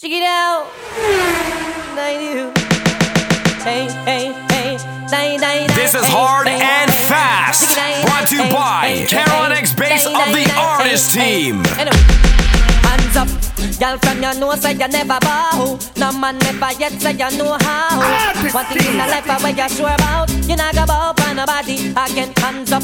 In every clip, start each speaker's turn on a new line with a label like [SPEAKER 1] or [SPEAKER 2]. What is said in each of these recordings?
[SPEAKER 1] Check it out. Hey, hey, hey.
[SPEAKER 2] This is hard and fast. Brought to you by Carolix Base of the Artist Team.
[SPEAKER 1] Hands up, girl from your nose say you never bow. No man never yet say you know how. One thing in the life where you sure about, you not go bow for nobody again. Hands up,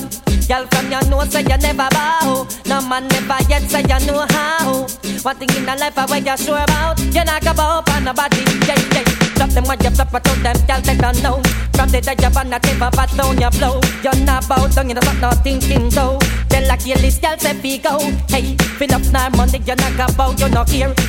[SPEAKER 1] girl from your nose say you never bow. No man never yet say you know how. One thing in the life where you sure about, you not go bow for nobody. Yeah, yeah. Drop them when you flip it on them, girl, they don't know. From the day you on the table, but down your blow. You're not bow down, you're not not thinking though. They like your list, girl, say we go. Hey, fill up now money, you're not about, you're not here.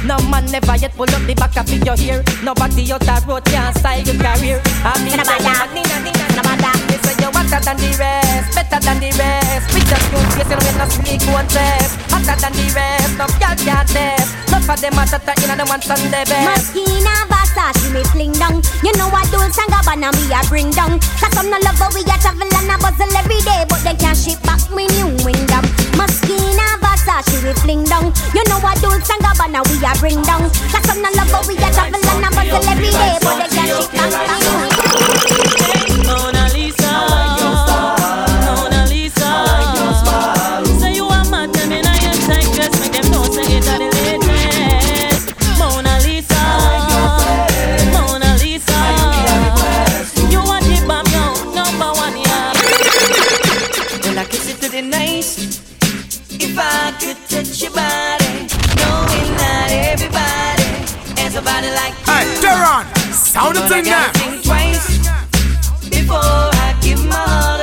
[SPEAKER 1] No man never yet pull up the back of your here. Nobody out that road can style your career. I mean, Nina, Nina, Nina, They say you're hotter than the rest, better than the rest. We just use face, you know, not sleek one test. Hotter than the rest, no girl can't test. Not for them, I thought that you know, the ones on the best.
[SPEAKER 3] Moschino, Versace, me fling down. You know what Dolce and Gabbana me a bring down. Cause some no love we a travel and a bustle every day, but they can't ship back me new wingdom. Moschino, Versace, we fling down. You know what Dolce Gabbana we a bring down. Cause some no love we a travel and a bustle every day, but they can't me new
[SPEAKER 4] Mona Lisa. Mona Lisa. Say you are mad, me now you check this. Make them know say are the latest. Mona Lisa. Mona Lisa. You are the bomb, yo, number one, yeah.
[SPEAKER 1] I kiss. If I could
[SPEAKER 5] sound the
[SPEAKER 1] But I
[SPEAKER 5] thing
[SPEAKER 1] gotta think twice before I give my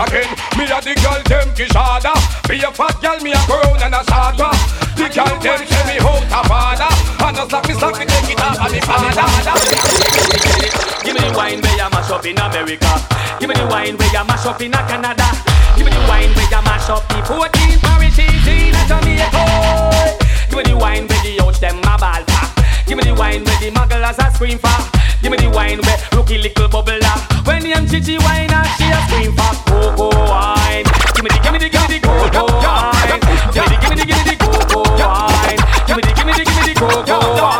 [SPEAKER 6] Again, me a the girl them gizada. Be a fat girl, me a round and a starter. The girl them send me out a father. And a slack me slack me take it off of me father.
[SPEAKER 7] Give me the wine where you mash up in America. Give me the wine where you mash up in Canada. Give me the wine where you mash up the 14 parishes in Jamaica. Give me the wine where the outs them a ball. Give me the wine where the mugglers a scream for. Give me the wine where rookie little bubbler. When the MGG wine and she a scream for cocoa wine. Give me the, give me the, give me the cocoa wine. Give me the, give me the, give me the cocoa wine. Give me the, give me the, give me the cocoa wine.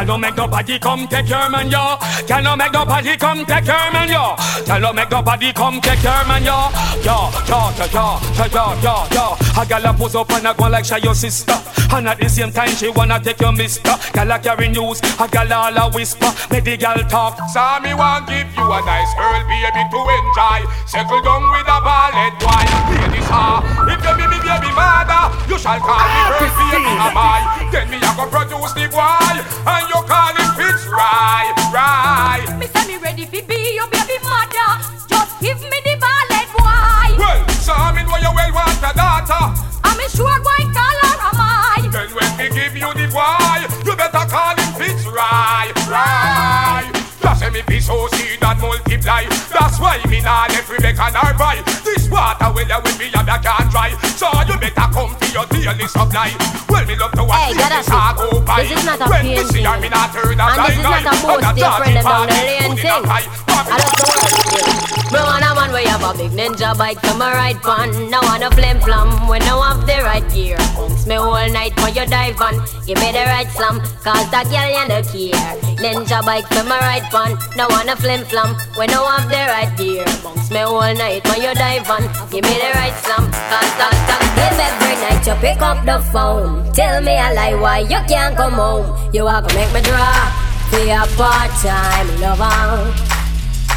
[SPEAKER 6] Girl, don't make nobody come take your man, yo. Girl, don't make nobody come take your man, yo. Girl, don't make nobody come take your man, yo. Yo, yo, yo, yo, yo, yo, yo, yo. A girl a pose up and a go like she your sister. And at the same time she wanna take your mister. Girl a carry news, a girl all a whisper. Make the girl talk. So me want give you a nice girl, baby, to enjoy. Settle down with a ballet boy. Ladies are, if you be me baby mother, you shall call me ah, girl, baby, a boy. Then me a go produce the boy, and you call him Fitz right, right.
[SPEAKER 3] Me say me ready fi be your baby mother. Just give me the ballet boy.
[SPEAKER 6] Well, so I mean why you well want a daughter.
[SPEAKER 3] I'm a sure boy color am I.
[SPEAKER 6] Then when me give you the boy, you better call it pitch right, right. Just say me be so seed and multiply. That's why me nah let Rebecca nor buy. This water will you me and I can't dry.
[SPEAKER 8] So you better come for your daily supply. Well, me love to watch
[SPEAKER 9] Hey,
[SPEAKER 8] this car go by.
[SPEAKER 9] This is not a
[SPEAKER 8] When me see her, me not turn a
[SPEAKER 9] And this is
[SPEAKER 8] blind
[SPEAKER 9] not a
[SPEAKER 8] eye.
[SPEAKER 9] boast
[SPEAKER 8] And
[SPEAKER 9] to your
[SPEAKER 8] dirty
[SPEAKER 9] friend them down the lane
[SPEAKER 8] put in a
[SPEAKER 9] thing.
[SPEAKER 8] pipe.
[SPEAKER 9] I just don't Me want a man where you have a big ninja bike to my right pan. Now want a flim flam when I have the right gear. Bounce me all night for your dive on. Give me the right slam, cause that girl you no care. Ninja bike to my right pan. Now want a flim flam when I have the right gear. Bounce me all night for your dive on. Give me the right slam, cause that that If every night you pick up the phone, tell me a lie why you can't come home. You are gonna make me drop for your part-time lover.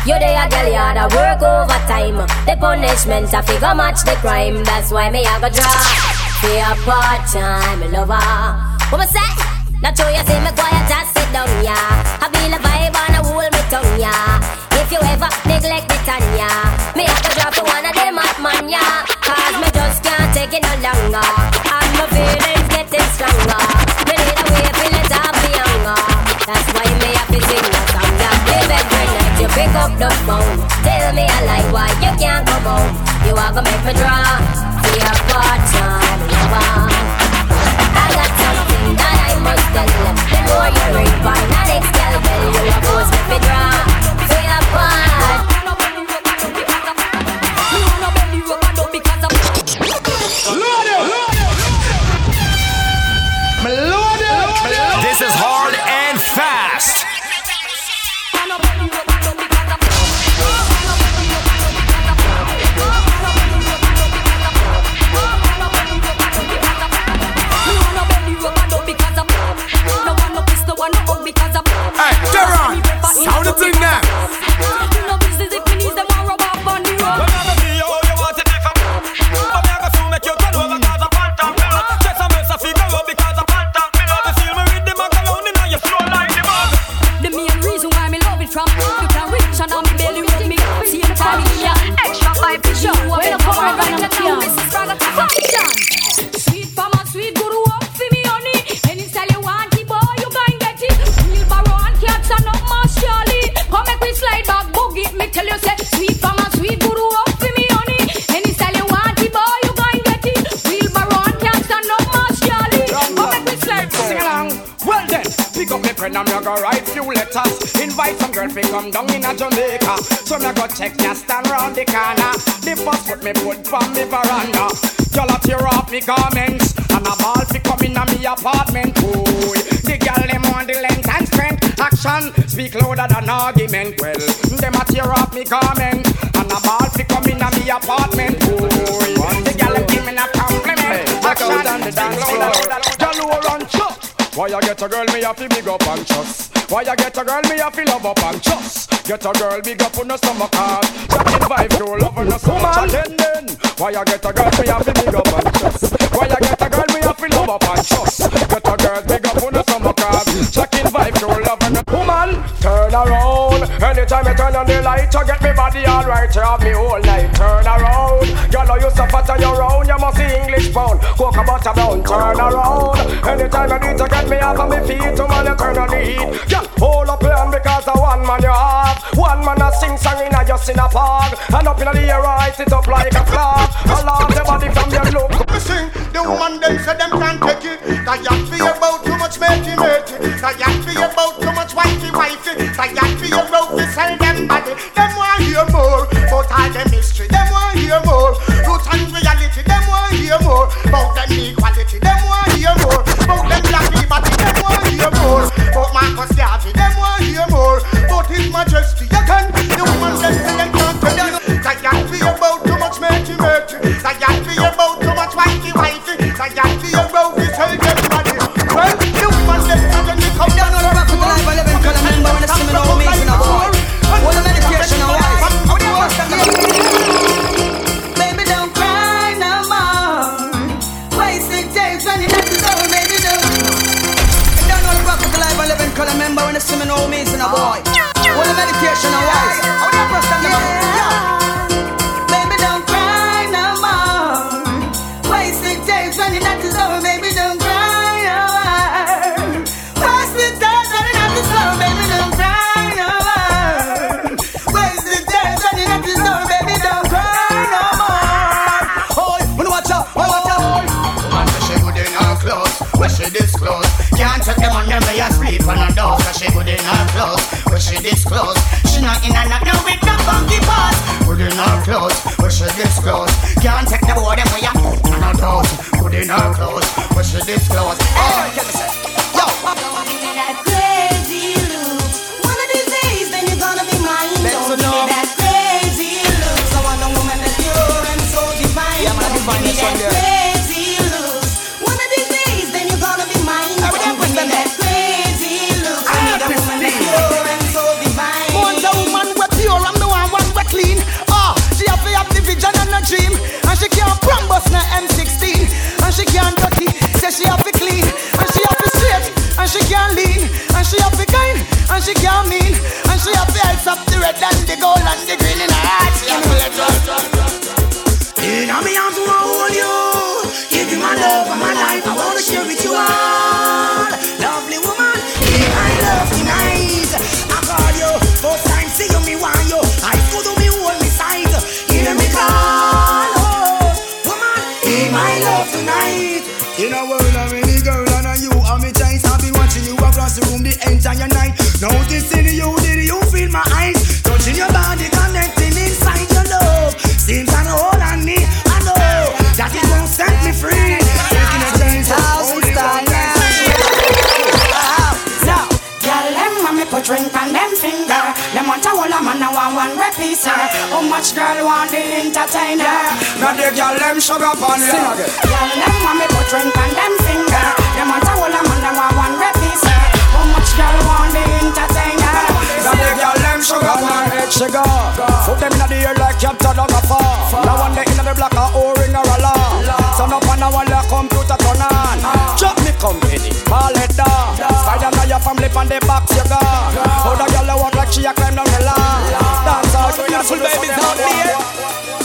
[SPEAKER 9] You dey a girl, you da work overtime. The punishment a figure match the crime. That's why me a go draw for a part-time lover. What me say? Not sure you see me quiet, just sit down, yeah. I feel a vibe and I hold me tongue, yeah. If you ever neglect the Tanya, me have to drop for one of them hot man, yeah. Cause me just can't take it no longer. And my feelings getting stronger. Me need a way to let off the younger. That's why me have to sing a song that live every night. You pick up the phone, tell me a lie why you can't come home. You are gonna make me draw for your part-time lover. I got something that I must tell you. The more you read by that girl, well, you are supposed to be draw for your
[SPEAKER 10] me
[SPEAKER 8] put from me veranda. Girl a tear off me garments and a ball fi come in a me apartment. Boy, the girl them want the length and strength. Action speak louder than argument. Well, them a tear off me garment and a ball fi come in a me apartment. Boy, the girl them give me a compliment. Action speak louder than Girl who run shut. Why you get a girl me have to big up and trust? Why you get a girl me have to love up and trust? Get a girl big up on the stomach card. Jacking vibe to love on the stomach attending. Why you get a girl me have to big up and trust? Why you get a girl me have to love up and trust? Get a girl big up on the stomach card. Jacking vibe to love on the woman. Turn around. Anytime you turn on the light, you get me body alright. You have me all night. Turn around. Girl, you so fat on your own. You must see English pound. Cocoa butter brown. Turn around. Anytime you do it, you get me off on my feet. To man, you turn on the heat. Girl, man. One man a sing song in a just in a park. And up in the air, rise it up like a flag. I love body from your look.
[SPEAKER 11] Sing, the woman them say them can't take it. That yak be about too much matey matey. That yak be about too much wifey wifey. That yak be about to sell them body. Them want hear more
[SPEAKER 12] she disclose Can't take the boy them way up on a door Good in her clothes. Where she disclose Oh,
[SPEAKER 13] she can't mean, and she have ice up the red and the gold and the green in her heart. Let us.
[SPEAKER 14] Noticing you, did you feel my eyes? Touching your body, connecting inside your love Seems an hold on me, I know That it won't set me free Taking a chance, holding on
[SPEAKER 12] Now, girl, them want me put ring on them finger. Them want a whole man, I want one repeater. How much girl want the entertainer?
[SPEAKER 14] Now the girl them sugar pan ya
[SPEAKER 12] Girl, them want me put ring on them finger. Them want a whole man,
[SPEAKER 14] sugar Put them in the air like captain of a far. Now one day in the black a O-ring or a law. Sun up on a wall a computer turn on. Drop me company, ball head down. Spider now your family pan the box you got How the girl a walk like she a climb down the lawn. Dance all beautiful babies out there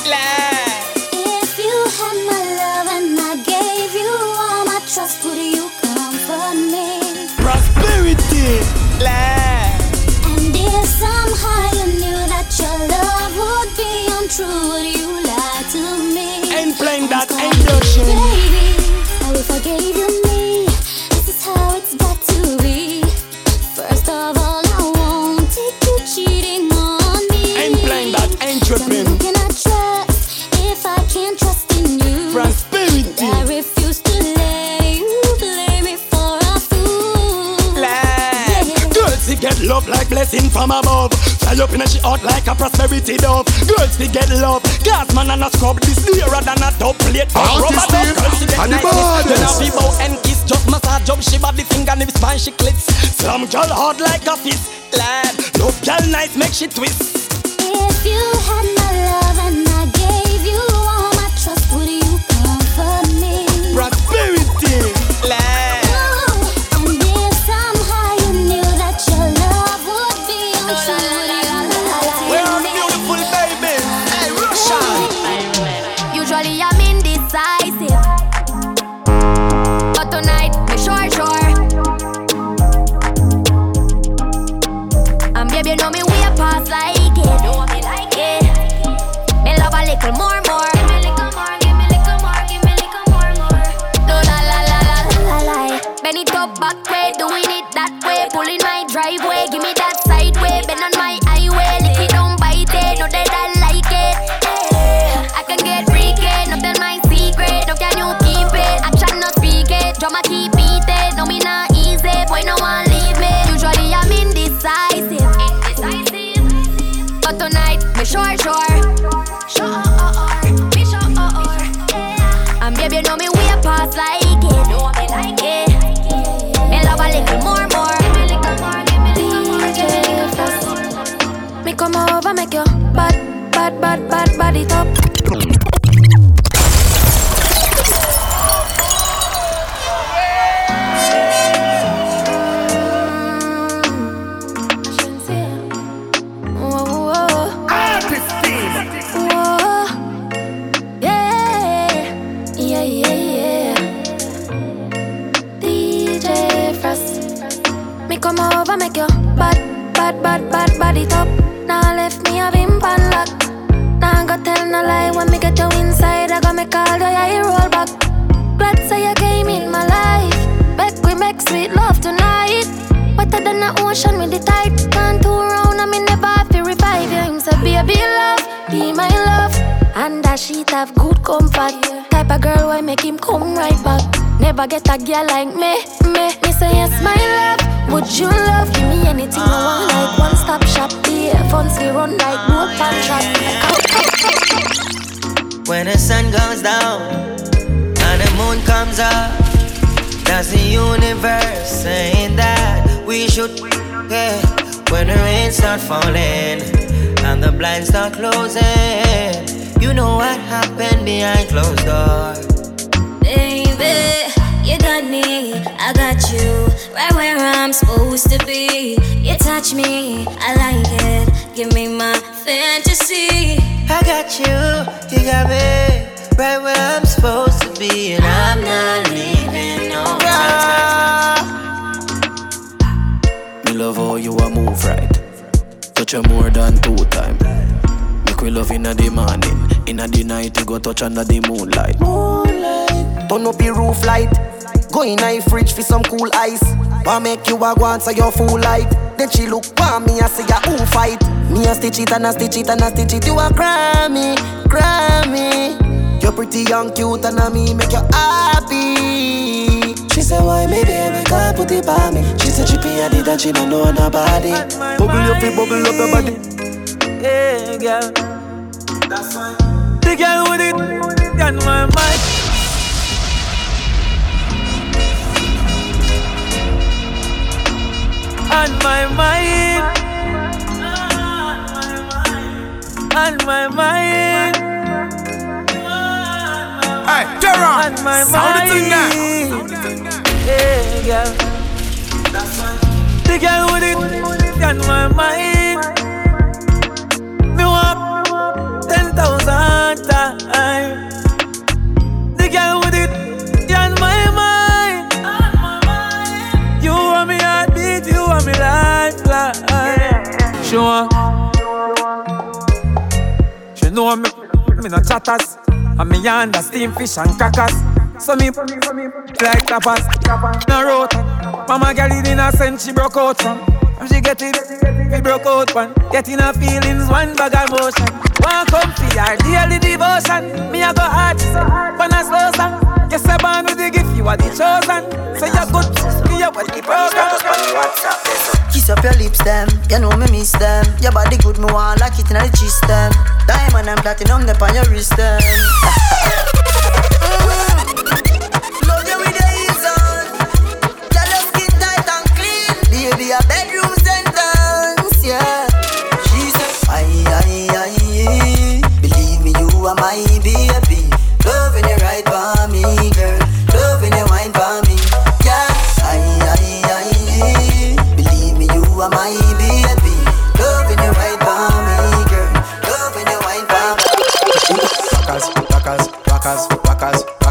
[SPEAKER 15] that, Tell me
[SPEAKER 14] tripping
[SPEAKER 15] who can I trust if I can't trust in you?
[SPEAKER 14] Prosperity
[SPEAKER 15] I refuse to let you play me for a fool.
[SPEAKER 14] land. Girls, they get love like blessing from above. Fly up in a she out like a prosperity dove. Girls, they get love. Gas man and a scrub this nearer than a top plate.
[SPEAKER 16] Artist
[SPEAKER 14] Rubber dub. Girls, they get
[SPEAKER 16] and the
[SPEAKER 14] niceness.
[SPEAKER 16] baddest.
[SPEAKER 14] Then a be bow and kiss. Just massage up she body finger and spine she clits. Some girl hard like a fist. Lad, no girl nice make she twist.
[SPEAKER 15] If you had my love and I gave you
[SPEAKER 17] make
[SPEAKER 2] him come right back. Never get a girl like me, me. Me say yes, my love. Would you love? Give me anything I want, like one stop shop. Yeah, funds we run like no pan.
[SPEAKER 18] When the sun goes down and the moon comes up, that's the universe saying that we should. Yeah. When the rain start falling and the blinds start closing, you know what happened behind closed doors.
[SPEAKER 14] Baby, you got me, I got you, right where I'm supposed to be. You touch me, I like it. Give me my fantasy.
[SPEAKER 18] I got you, you got me, right where I'm supposed to be, and I'm not leaving no
[SPEAKER 19] Me love how you a move right. Touch you more than two time. Make we love inna the morning, inna the night you go touch under the moonlight.
[SPEAKER 20] Moonlight. Turn up your roof light. Go in a fridge for some cool ice. Wanna make you a go on so you full light. Then she look for me and say ya who fight. Me a stitch it and a stitch it and a stitch it. You a Grammy, Grammy. You're pretty young, cute and a me make you happy.
[SPEAKER 19] She said, why me baby can't put it by me? She said, she pay a did and she don't know nobody.
[SPEAKER 20] Bubble up, it, bubble up your body.
[SPEAKER 21] Yeah, girl. That's fine. The girl with it on my mind. On my mind. On my mind.
[SPEAKER 5] Hey, Terra,
[SPEAKER 21] On my
[SPEAKER 5] sound the thing now.
[SPEAKER 21] mind. Yeah, girl. The girl with it on my mind. Sure. She know me, me no chatters. And me under steam fish and crackers. So me like tapas, no road. Mama girl it innocent, she broke out from. And she get it, we broke out one. Getting her feelings, one bag of motion. One come for your daily devotion. Me I go hard, she say, when I slow song. Yes, I born with the gift, you are the chosen. So you're good, me you want the program.
[SPEAKER 22] Kiss up your lips, them. You know me miss them. Your body good, me want like it in the chest, them. Diamond and platinum, them on your wrist, them.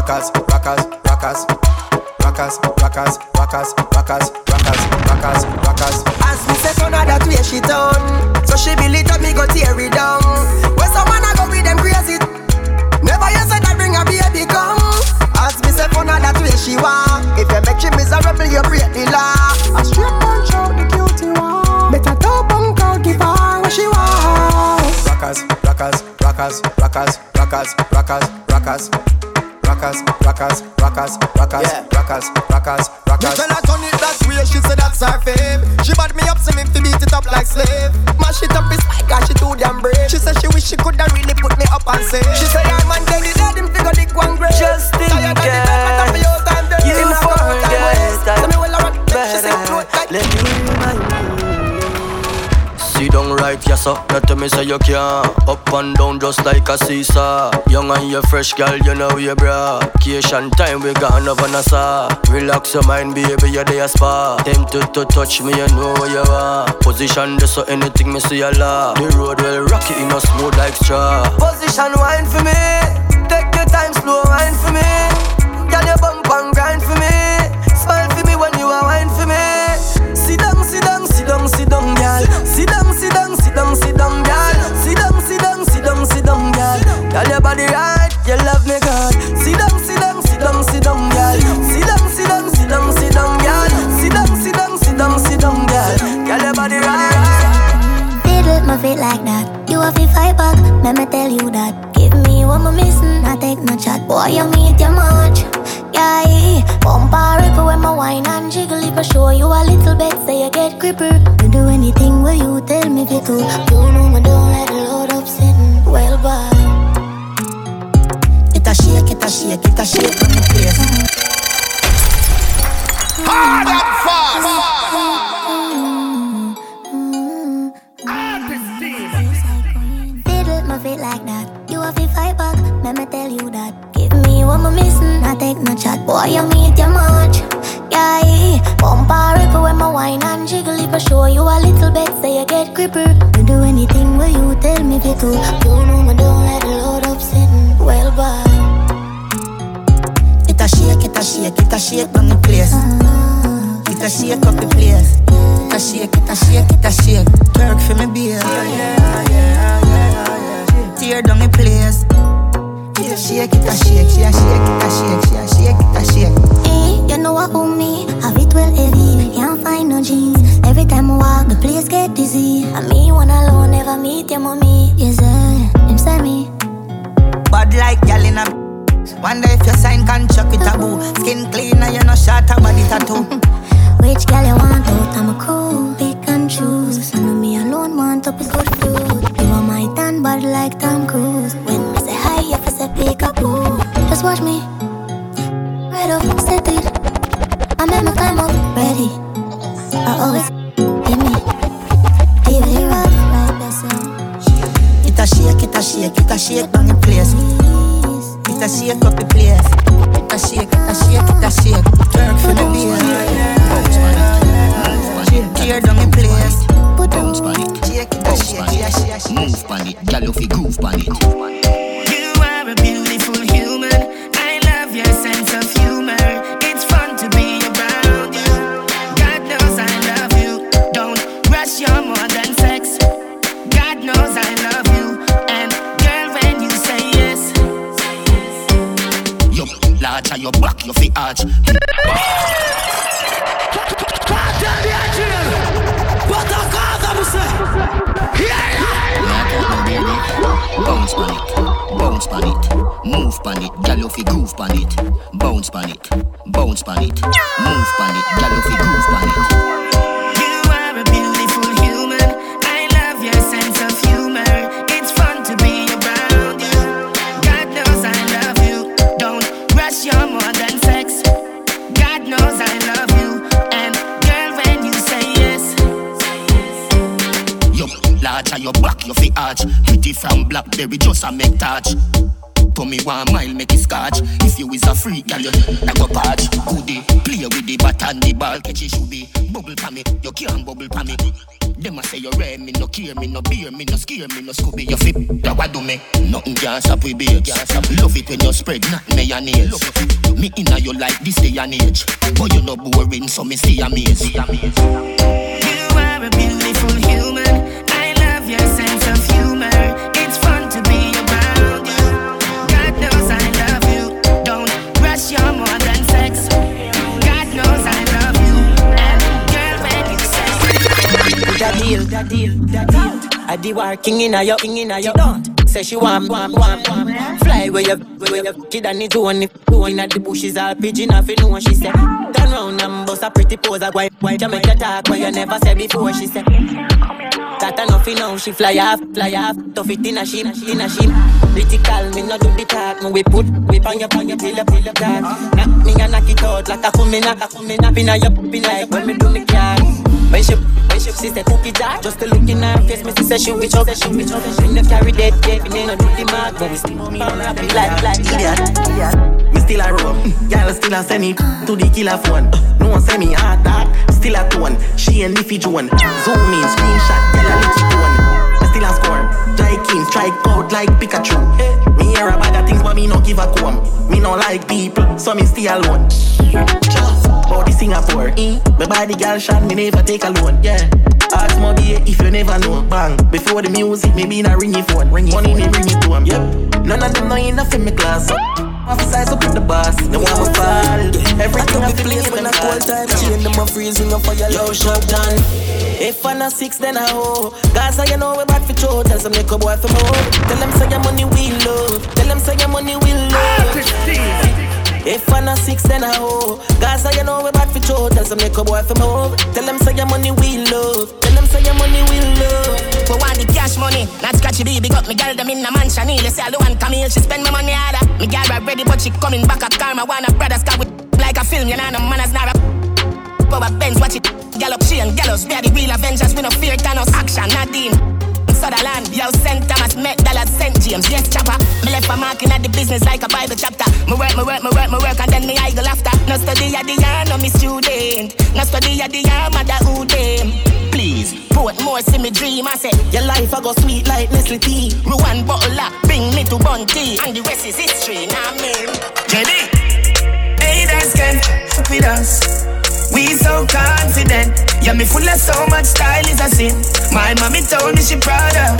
[SPEAKER 19] rockers, rockers, rockers, rockers, rockers, rockers, rockers, rockers, rockers, rockers.
[SPEAKER 20] As me say son that way she done So she build it up, me go tear it down. Where some man a go with them crazy Never you said that bring a baby come. As me say of that way she want If you make she miserable, you break the law. A straight punch out the cutie one. Better top bunk out, give her what she want.
[SPEAKER 19] Rockers, rockers, rockers, rockers, rockers, rockers, rockers. Rockers, rockers, rockers, rockers, rockers, rockers,
[SPEAKER 23] Me
[SPEAKER 19] rockers.
[SPEAKER 23] tell her turn it that way, she said that's her fave. She bad me up, so me fi beat it up like slave. Mash it up is my God, she too damn brave. She said she wish she coulda really put me up and say. She said her man tell it let him figure dick one grave.
[SPEAKER 21] Just think,
[SPEAKER 23] Tired of the bed, but I'm your time, then
[SPEAKER 21] You forget
[SPEAKER 23] good
[SPEAKER 21] that
[SPEAKER 23] So me well a rock, she said float like.
[SPEAKER 19] Let me remind you. Sit down right, yes sir. Not tell me say you can't. Up and down just like a seesaw. Young and you fresh, girl, you know you bra. Vacation time, we gone over Nassau. Relax your mind, baby, you're there spa. Tempted to touch me, you know where you are. Position just so anything me see a law. The road well rocky, in a smooth like straw.
[SPEAKER 20] Position wine for me Take your time, slow wine for me Girl, you bump and grind for me down, sit down, girl. Sit down, sit down,
[SPEAKER 19] sit down, sit down, girl. Girl, your body right, you love
[SPEAKER 20] me, God. Sit down, sit down, sit down, sit down, girl. Sit down, sit down, sit down, sit down, girl. Sit down, sit down, sit down, sit down, girl. Girl, your body right. Fiddle my feet like that. You have to fight back, let me tell you that. Give me what I'm missing, I take no chat. Boy, you meet your match. Yeah, bumper ripple
[SPEAKER 24] when my wine and jig show you a little bit, say you get gripper. You do anything where you tell me to. You know me don't let the load up sitting. Well, bye.
[SPEAKER 1] It a shake, it a shake, it a shake on the place.
[SPEAKER 25] Hard and fast.
[SPEAKER 24] Fiddle my feet like that. You have to fight back. Let me tell you that. Give me what I'm missing. Not take no chat. Boy, you meet your much. Yeah, bumper ripper when my wine and jiggle. If I show you a little bit, say you get gripper. You do anything where you tell me to. You know me don't let the load up sitting. Well, bye.
[SPEAKER 1] It a shake, it a shake, it a shake on the place. It a shake up the place. It a shake, it a shake, it a shake. Twerk for me, beer. Tear down the place. It a shake, it a shake, she a shake, it a shake, she a shake, it a shake.
[SPEAKER 24] Eh, you know what own me? Have it well heavy, can't find no jeans. Every time I walk, the place get dizzy. And me one alone, never meet your mommy. Yes, sir, him say me.
[SPEAKER 1] Bad like gal in a Wonder if you sign contract with a boo Skin cleaner, you no shot a body tattoo
[SPEAKER 24] Which girl you want out? I'm a cool, pick and choose. I know me alone want up is good food. You are my tan bad like Tom Cruise. When me say hi, you say pick a boo. Just watch me, right up, set it. I make my climb up, ready. I always give me, give it rough like that song.
[SPEAKER 1] It. A shake, it a shake, it a shake down the place It a shake up the place It a shake, it a shake, it a shake. Twerk for the beer. Tear down the place
[SPEAKER 26] Bounce pan it,
[SPEAKER 1] Shake it a
[SPEAKER 26] bounce
[SPEAKER 1] shake,
[SPEAKER 26] pan
[SPEAKER 1] yeah, yeah,
[SPEAKER 26] it, move pan it, gyal you fi groove pan it.
[SPEAKER 27] You
[SPEAKER 26] fi arch. Bounce pan it, bounce pan it, move pan it, gyal you fi groove pan it. Bounce pan it, Blackberry just a make touch. To me one mile make it scotch. If you is a freak, girl, you I go patch. Goodie, play with the bat and the ball, catch it should be. Bubble pa me, you can't bubble pa me. Them a say you rare, me no care, me no beer, me no scare, me no scooby. You fit, that what do me? Nothing can stop we stop. Love it when you spread, not mayonnaise. Me inna you like this day and age, but you no boring, so me see amaze. See amaze.
[SPEAKER 27] You are a beautiful human.
[SPEAKER 1] Deal, that deal, I the war king in a yo, in a yo. Don't Say she want, want, want, want. Fly where you, where you Kid and it one, if one at the bushes all pigeon off, you know she say Turn round and bust a pretty pose white, white You make talk where you never said before, she say That enough, you know, she fly off, fly off. Tough it in a shim, in a shim Critical, me not do the talk. Me we put, we pan you, pan you till you, till you dark Knock me and knock it out like a knock, a come knock In a your puppy like when me do me car When she, when she, she say cookie jar Just to look in her face, me say she witch up, she witch up She no carry that tape, me no do the mark But we still me on happy like, like
[SPEAKER 28] Idiot. Me still a roam. Girl still a send me to the killer phone. No one send me hard dark. Still a tone. She and Niffy Joan. Zoom in, screenshot. Girl a licky tone. Still a score. Jai King strike out like Pikachu. Me hear a bag of things, but me no give a comb. Me no like people, so me stay alone. Body Singapore, eh? My body girl shot, me never take a loan, yeah. Ask Moby if you never know, bang. Before the music, maybe not ring your phone. Ring Money me bring it to him, yep. None of them know enough in my class. Officers up with the boss, they want me fall. Everything I feel is when I cold time chain, them a freezing up for your low shop done. If I'm a six, then I hoe. Gaza, you know we bad for throw. Tell some nigga boy for more. Tell them say your money we love. Tell them say your money we love.
[SPEAKER 1] If I'm not six, then I hoe. Gaza, you know we bad for Joe. Tell some nigga boy from home. Tell them say your money we love. Tell them say your money we love.
[SPEAKER 28] We want the cash money, not scratchy baby. Got me girl them in the mansion. Nearly say I don't want here. She spend my money harder. Me girl ready, but she coming back a karma. Wanna brother scar with like a film. You know, no man as not a Power Benz, watch it. Gallop, she and gallows. We are the real Avengers. We no fear Thanos. Action, Nadine. Sutherland. Yo, St. Thomas, Met Dallas, St. James. Yes, chopper. Me left a marking at the business like a Bible chapter. Me work, me work, me work, me work, and then me I go after. No study at the year, no me student. No study at the year, mother who them. Please, put more see me dream. I say, your life I go sweet like Nestle tea. Ruan bottle up, bring me to Bunty. And the rest is history, now nah, me. JD.
[SPEAKER 27] Hey, that's good. With us. We so confident. Yeah, me full of so much style is a sin. My mommy told me she proud of.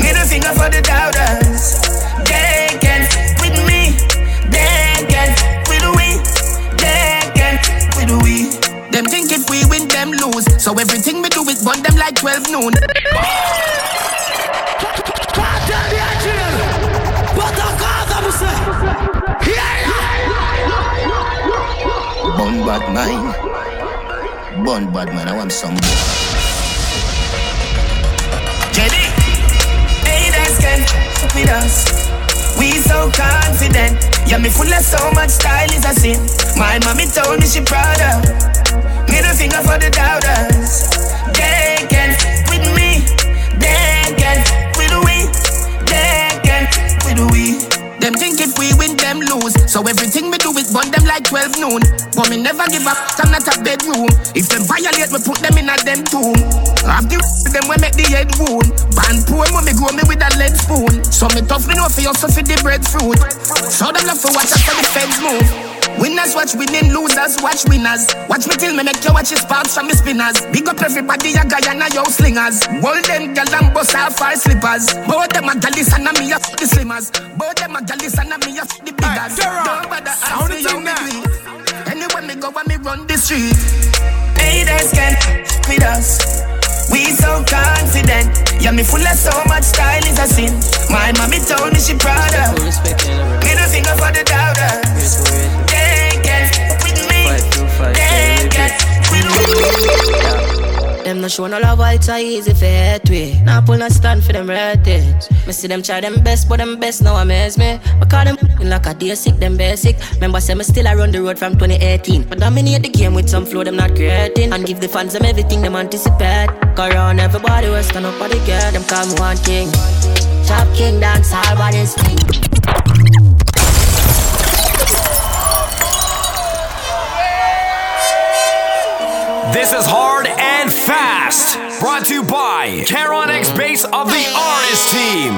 [SPEAKER 27] Middle finger for the doubters. They can with me. They can with we. They can with we. Them think if we win, them lose. So everything we do is burn them like 12 noon.
[SPEAKER 26] Bad mind. Bun bad man, I want some more.
[SPEAKER 27] Jenny, hey, that's good with us. We so confident. Yeah, me full of so much style is a sin. My mommy told me she proud of. Middle finger for the doubters. Them think if we win, them lose. So everything we do is burn them like 12 noon. But me never give up, I'm not a bedroom. If them violate, we put them in a them tomb. Have the them we make the head wound. Band poor me grow me with a lead spoon. So me tough, me know for you, so for the breadfruit. So them love for watch after the feds move. Winners watch winning, losers watch winners. Watch me till me make you watch your sparks from me spinners. Big up everybody, a guy and a yo slingers. Hold them gal and bust off our slippers. Both them a galis and a me a the slimmers. Both them a galis and a me a the biggers. Don't bother ask me how me do it. Anywhere me go, when me run the street. Haters can with us. We so confident. Yeah, me full of so much style is a sin. My mommy told me she proud of. Middle finger for the doubters. Me.
[SPEAKER 1] Them no show no love, why it's a easy for hate we. Now pull no stand for them ratings. Me see them try them best, but them best now amaze me. I call them like a day sick, them basic. Remember, say me still around the road from 2018. But dominate the game with some flow, them not creating. And give the fans them everything them anticipate. Around everybody, we stand up for the girl. Them call me one king. Top king, dance all what is king.
[SPEAKER 2] This is Hard and Fast, brought to you by Caron X Base of the Artist Team.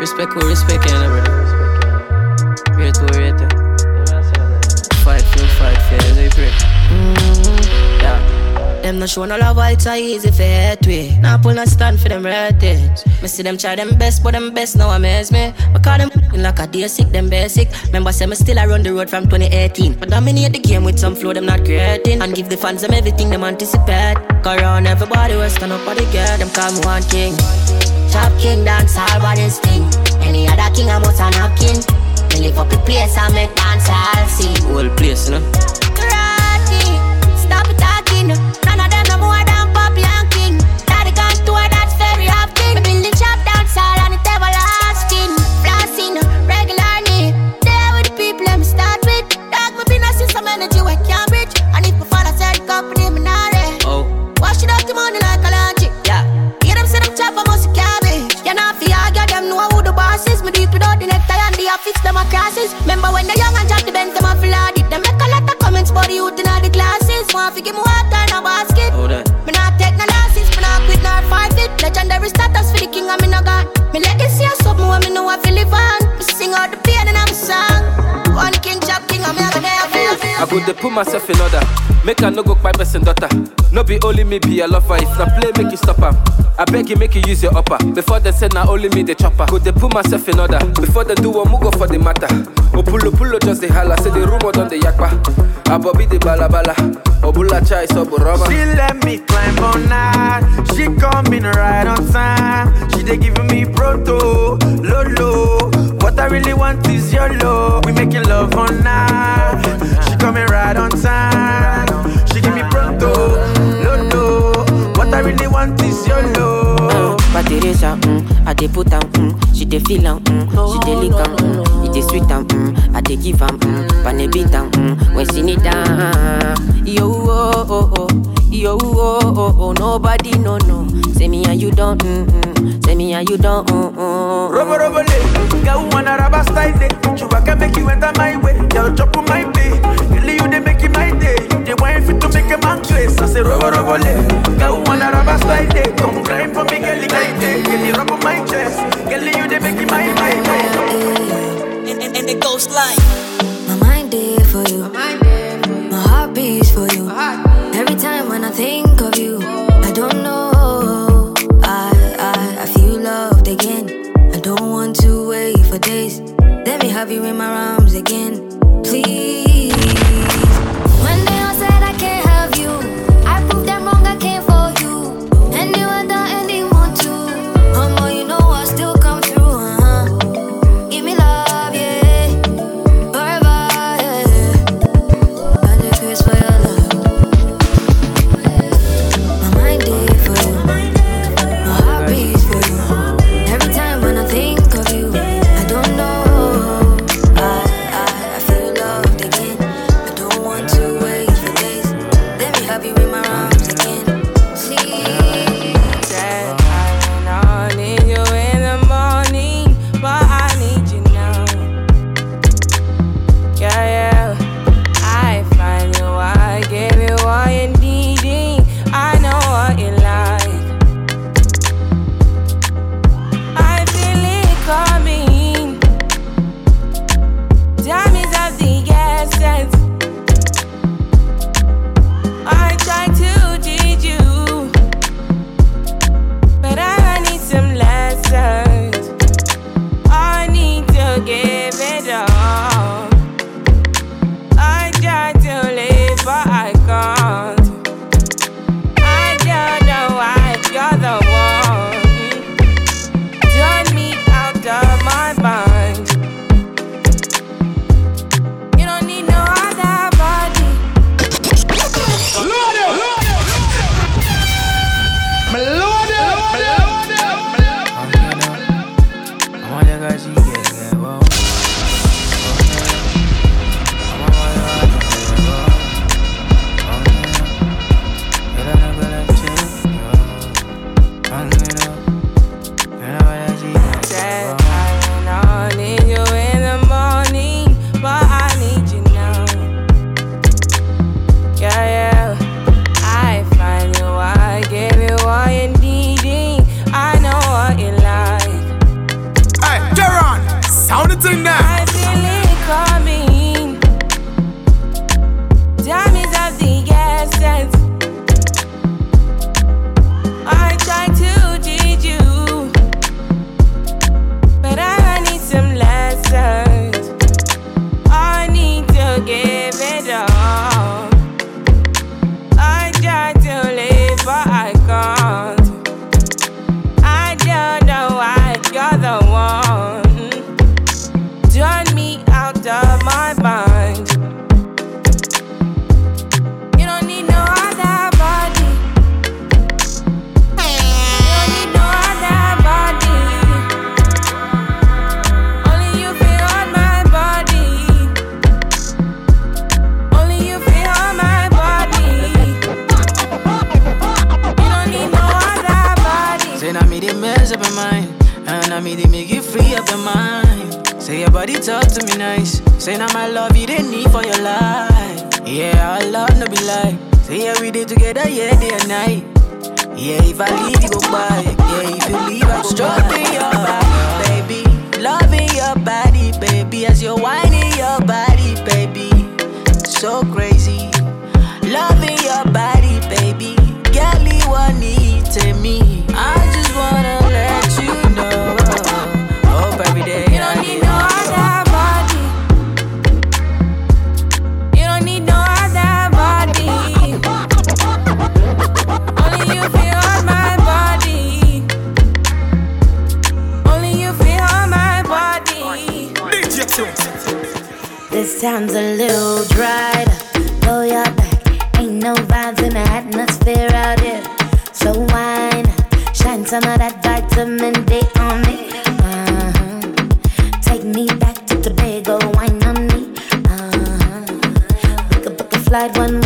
[SPEAKER 1] Respect respect you, brother. Rate who rate. Fight for fight fair, they pray. Yeah. Them no show no love, why it's a easy for hate we. Now pull no stand for them ratings. Me see them try them best, but them best now amaze me. Call them like a day sick, them basic. Remember, say me still I run the road from 2018. But dominate the game with some flow, them not creating. And give the fans them everything them anticipate. Around everybody, we stand up for the girl, them call me one king. Top king, dance all what is thing. Any other king, I must an have king. Me live up the place, I make dance all see. Whole place, you know.
[SPEAKER 29] Myself in order. Make I no go kpai person daughter. No be only me be a lover. If na play, make you stop her. I beg you, make you use your upper. Before they say na only me the chopper. Go dey put myself in order. Before they do one, go for the matter. Opulo pulo just the holla. Say the rumor done the yakpa. Abobi the balabala. Obula chai sobo rama.
[SPEAKER 30] She let me climb on night. She coming right on time. She they giving me proto, lolo. What
[SPEAKER 21] I really want is your love. We making love all night. She coming right on time. She give me pronto.
[SPEAKER 1] But Teresa, mm, I dey put am, mm, she dey feel am, mm, she dey lick am, mm, it dey sweet am, mm, I dey give am, mm, but ne beat am, mm, when she need down. Yo, oh, oh, oh, yo, oh, oh, oh, oh, nobody no no. Say me and you don't, mm, mm, say me and you don't, mm, mm.
[SPEAKER 21] Robo robo le, girl wanna rubber style it, you I can make you enter my way, girl chop my say robo robo le. Girl wanna. Come for me, girl, like. Girl, you rub on my chest. Girl, you make my my my.
[SPEAKER 14] And and and it goes like.
[SPEAKER 17] My mind did for you. My heart beats for you. Every time when I think of you, I don't know. I I I feel loved again. I don't want to wait for days. Let me have you in my arms again, please.
[SPEAKER 31] go
[SPEAKER 22] wine on me. Uh-huh. We could book a flight one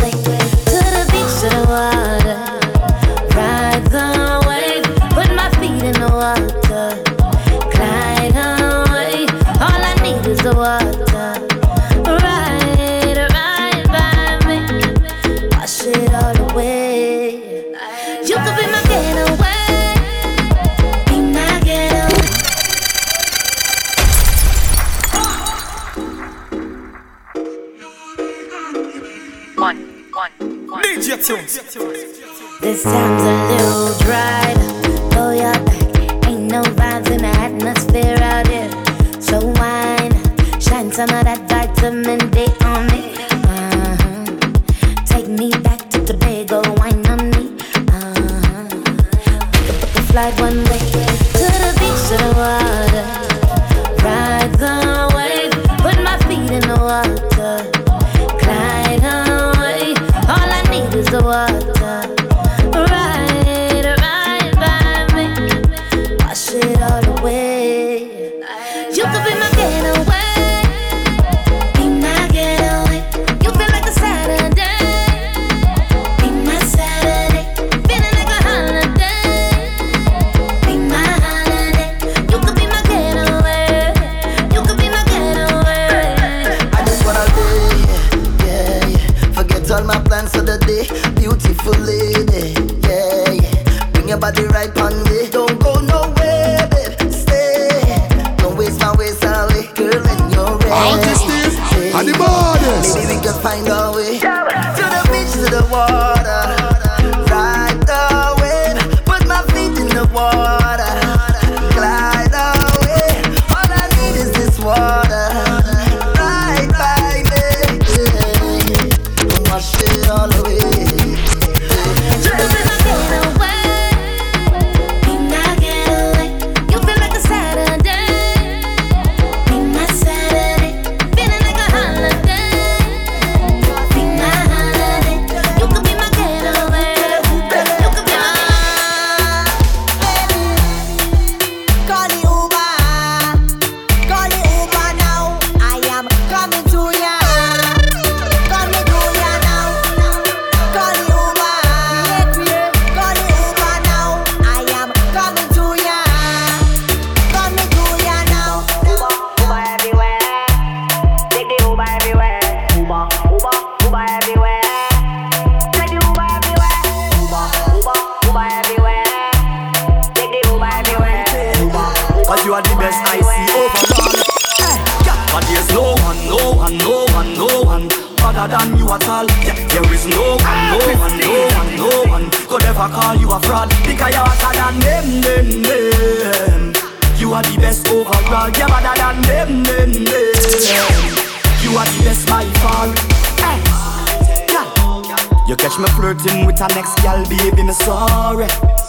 [SPEAKER 32] sorry.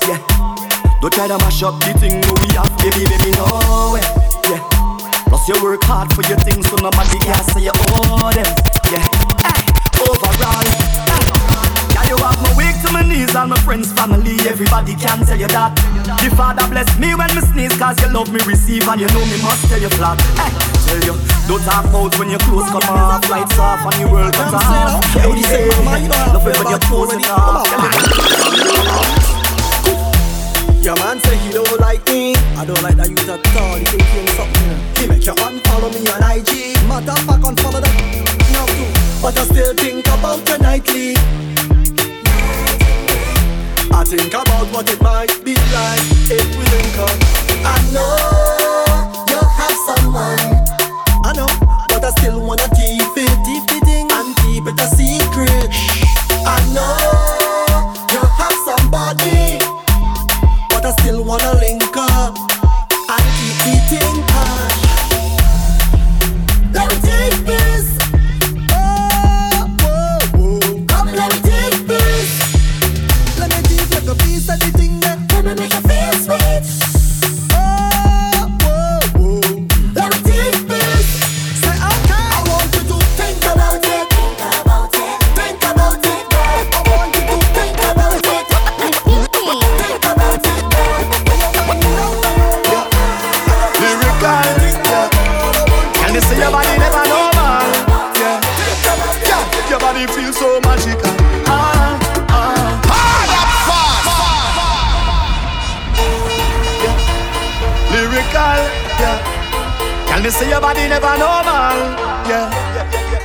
[SPEAKER 32] Yeah. Don't try to mash up the thing we have, baby, baby, no way. Yeah. Plus you work hard for your things, so nobody can say you owe them. Yeah. Hey, overall. Yeah, you have my wake to my knees, and my friends, family, everybody can tell you that. The Father bless me when me sneeze, cause you love me, receive, and you know me must tell you flat. Hey, tell you, don't talk out when your clothes come off, lights off, and your world comes off. Hey, yeah, yeah. Love it when your clothes are off.
[SPEAKER 16] Your man say he don't like me. I don't like that you at all. He think he ain't something. He make you unfollow me on IG. Motherfucker, of fact, unfollow that now too. But I still think about you nightly. I think about what it might be like if we link up. I know you have someone. I know, but I still wanna keep it, keep it in, and keep it a secret. I know. wanna body feels so magical. Ah, ah. Hard up fast. Yeah. Lyrical, yeah. Can me
[SPEAKER 32] say your body never normal? Yeah.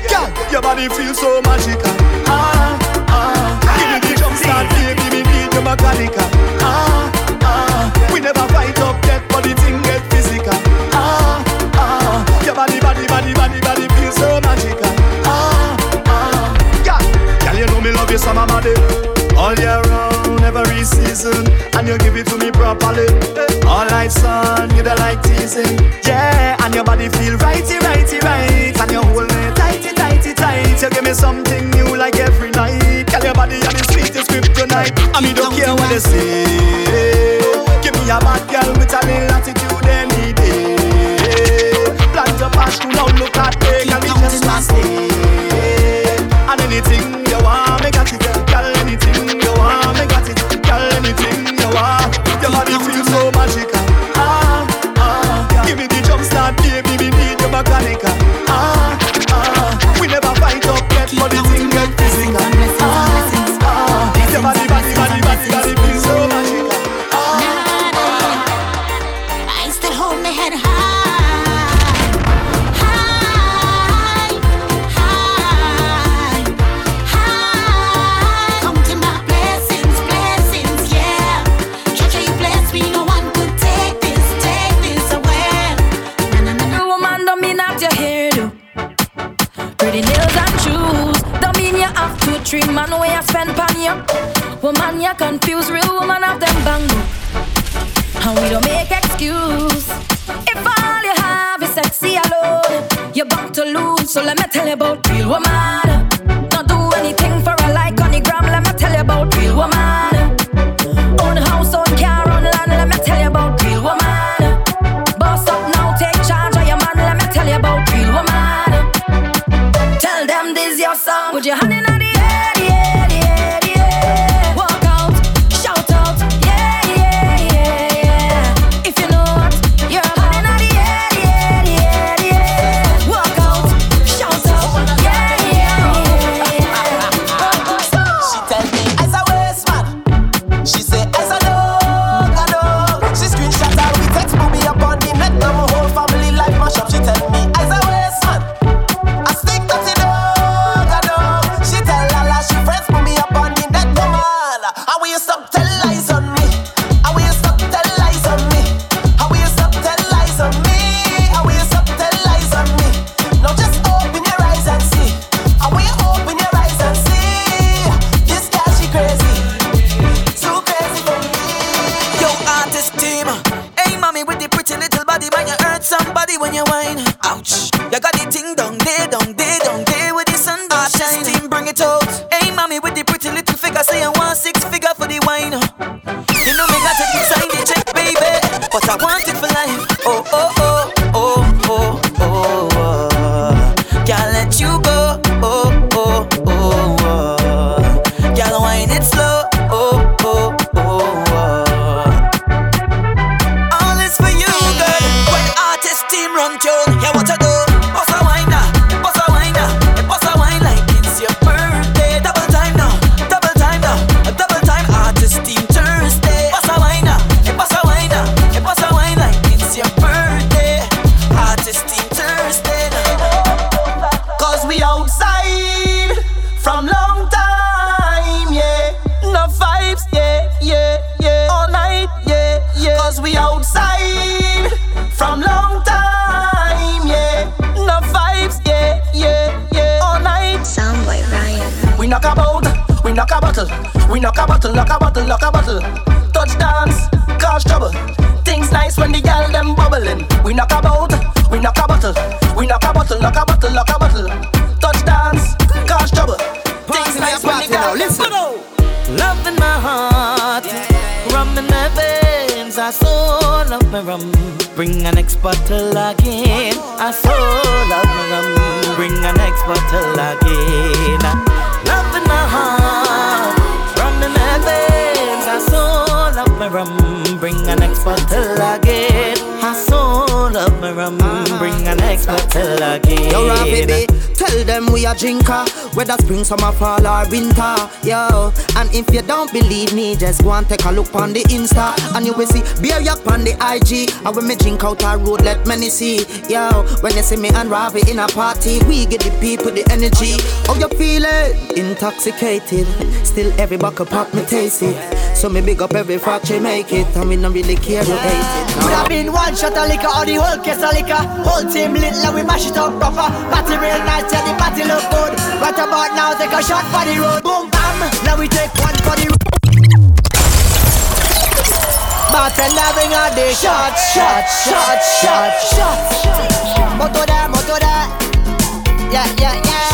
[SPEAKER 32] Yeah, your body feel so magical. Ah, ah. Give me the jump start, baby, me need your mechanical. Ah, ah. We never fight up yet, but the thing get physical. Ah, ah. Your body, body, body, body, body feel so magical me love you summer body all year round, every season, and you give it to me properly. All night, sun, you the light teasing, yeah. And your body feel righty, righty, right, and you hold me tighty, tighty, tight. You give me something new like every night. Tell your body I'm the sweetest tonight, I mean, don't care what they say. Give me a bad girl with a little attitude any day. Plant your passion, now look at me, can we just last day? And anything
[SPEAKER 33] hairdo. Pretty nails and shoes. Don't mean you have two, three man where you spend pan you. Woman, you confuse real woman of them bango. And we don't make excuse. If all you have is sexy alone, you're bound to lose. So let me tell you about real woman. your
[SPEAKER 34] honey life.
[SPEAKER 35] Oh, oh, oh.
[SPEAKER 20] Tell again.
[SPEAKER 22] Yo, Ravi B, tell them we a drinker, whether spring, summer, fall or winter. Yo, and if you don't believe me, just go and take a look on the Insta, and you will see beer yak on the IG. And when me drink out a road, let many see. Yo, when you see me and Ravi in a party, we get the people the energy. How you feeling? Intoxicated, still every buckle pop me taste it. So me big up every factory make it, and we don't really care who hate it.
[SPEAKER 12] Could have been one shot of liquor or the whole case of liquor. Whole team lit, like we mash it up proper. Party real nice, yeah, the party look good. Right about now, take a shot for the road. Boom, bam. Now we take one for the road. Bartender bring out the shot, shot, shot, shot, shot. Moto there, moto there. Yeah, yeah. Yeah.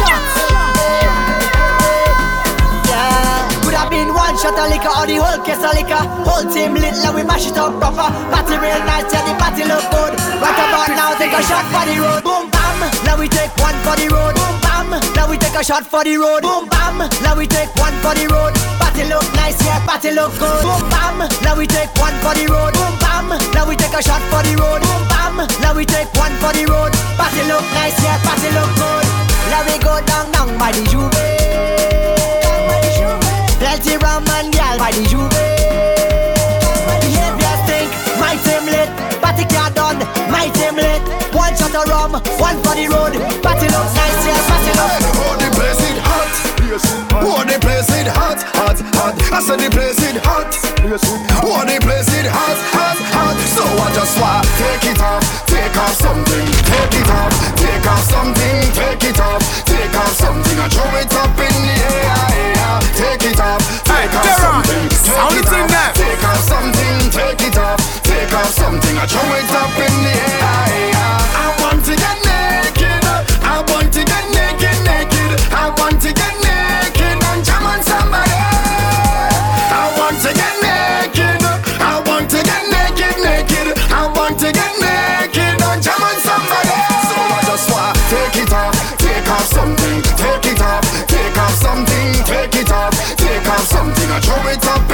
[SPEAKER 12] Shot of liquor or the whole case of liquor. Whole team lit, like we mash it up proper. Party real nice, yeah, the party look good. Right about now, take a shot for the road. Boom, bam. Now we take one for the road. Boom, bam. Now we take a shot for the road. Boom, bam. Now we take one for the road. Party look nice, yeah, party look good. Boom, bam. Now we take one for the road. Boom, bam. Now we take a shot for the road. Boom, bam. Now we take one for the road. Party look nice, yeah, party look good. Now we go down, down by the juve. Plenty rum and gal by the juve. Behavior stink, my team lit. Party car done, my team lit. One shot of rum, one for the road. Party looks nice, yeah, party looks.
[SPEAKER 5] Oh, the place it hot. Oh, the place it hot, hot, hot. I said the place it hot. Oh, the place it hot, hot, hot. So I just want take it off, take off something, take it off, take off something, take it off, take off something. I throw it up something. I throw it up in the air. I want to get naked, I want to get naked, naked. I want to get naked and jam on somebody. I want to get naked, I want to get naked, naked. I want to get naked and jam on somebody. So I just want take it off, take off something, take it off, take off something, take it off, take off something. I throw it up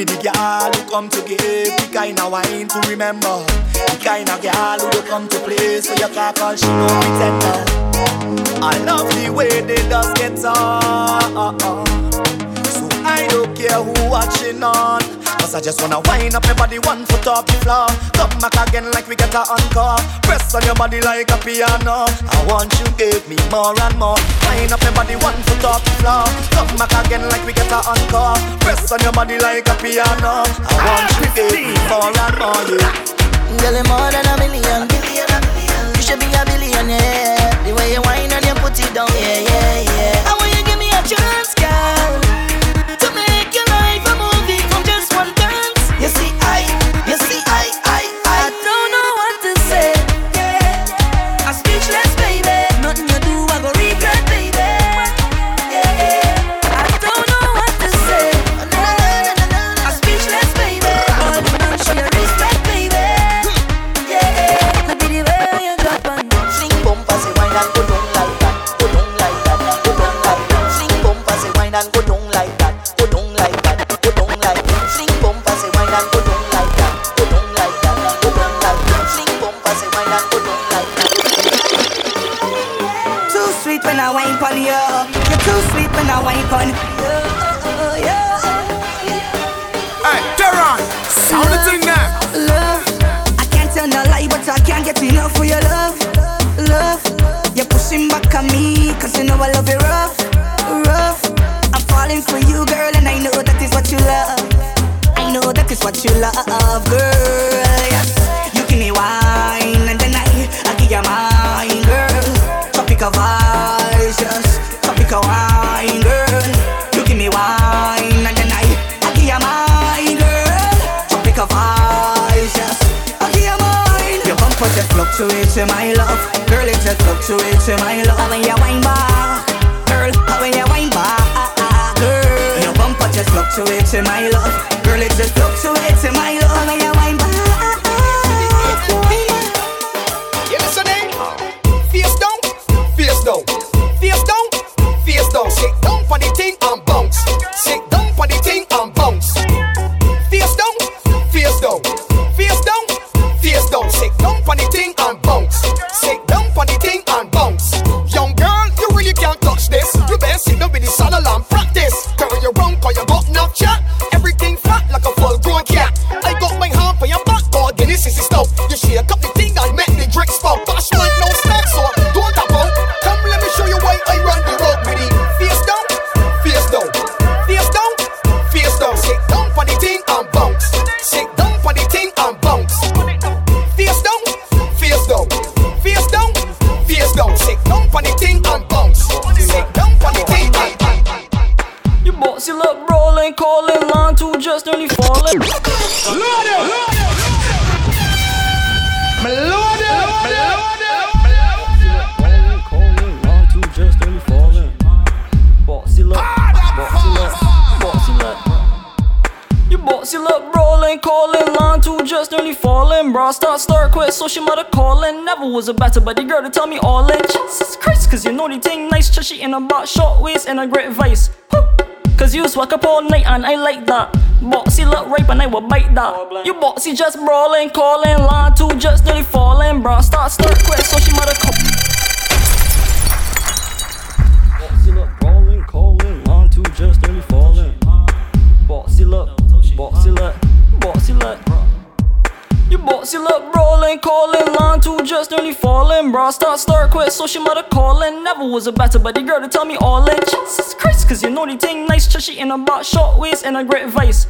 [SPEAKER 12] me the
[SPEAKER 32] girl who come to give The kind of wine to remember. The kind of girl who don't come to play So you can't call she no pretender I love the way they just get on. So I don't care who watching on I just wanna wind up your body one foot off the floor Come back again like we get a encore Press on your body like a piano I want you give me more and more Wind up your body one foot off the floor Come back again like we get a encore Press on your body like a piano I want you give me more and more yeah.
[SPEAKER 20] Girl, you're more than a million. You should be a billionaire. The way you whine and you put it down, yeah, yeah, yeah.
[SPEAKER 12] Sweet when
[SPEAKER 11] fluctuates, my love. Girl, it just fluctuates, my love. When you wine back, girl, when you wine back, girl. Your bumper just fluctuates, my love. Girl, it just fluctuates, my love.
[SPEAKER 36] Bossy look rolling, calling line two just nearly falling. Bra start, start, quit, so she mother calling. Never was a better buddy girl to tell me all in. Jesus Christ, cause you know the thing nice, chushy in a box, short waist and a great vice. Cause you swag up all night and I like that. Boxy look rape and I will bite that. You boxy just brawling, calling, line two just nearly falling. Bra start, start, quit, so she mother call. Boxy look, boxy look. You boxy look rolling, calling, line two just nearly falling. bro. start, start, quit, so she mother calling. Never was a better buddy girl to tell me all in. Jesus Christ, cause you know the thing nice, chushy in a box, short waist and a great vice.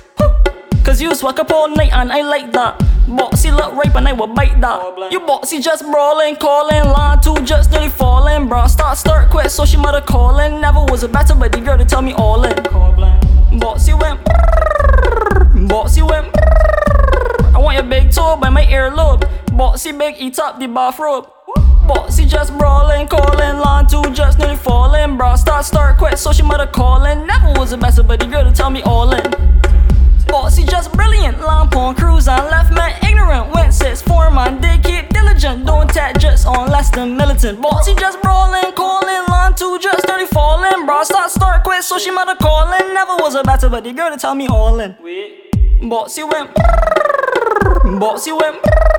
[SPEAKER 36] Cause you swag up all night and I like that. Boxy look rape and I will bite that. You boxy just brawling, calling, line two just nearly falling. bro. start, start, quit, so she mother calling. Never was a better buddy girl to tell me all in. Boxy went, boxy went. I want your big toe by my earlobe. Boxy big, eat up the bathrobe. Boxy just brawling, calling, line two just nearly falling. Bra start, start, quit, so she mother calling. Never was a better buddy girl to tell me all in. Bossy just brilliant, lamp on cruise and left man ignorant. Went six, four man, they keep diligent. Don't tag just on less than militant. Bossy just brawling, calling, line two just dirty falling. Bra start, start, quit, so she mother calling. Never was a better buddy girl to tell me all in. Bossy went, bossy went.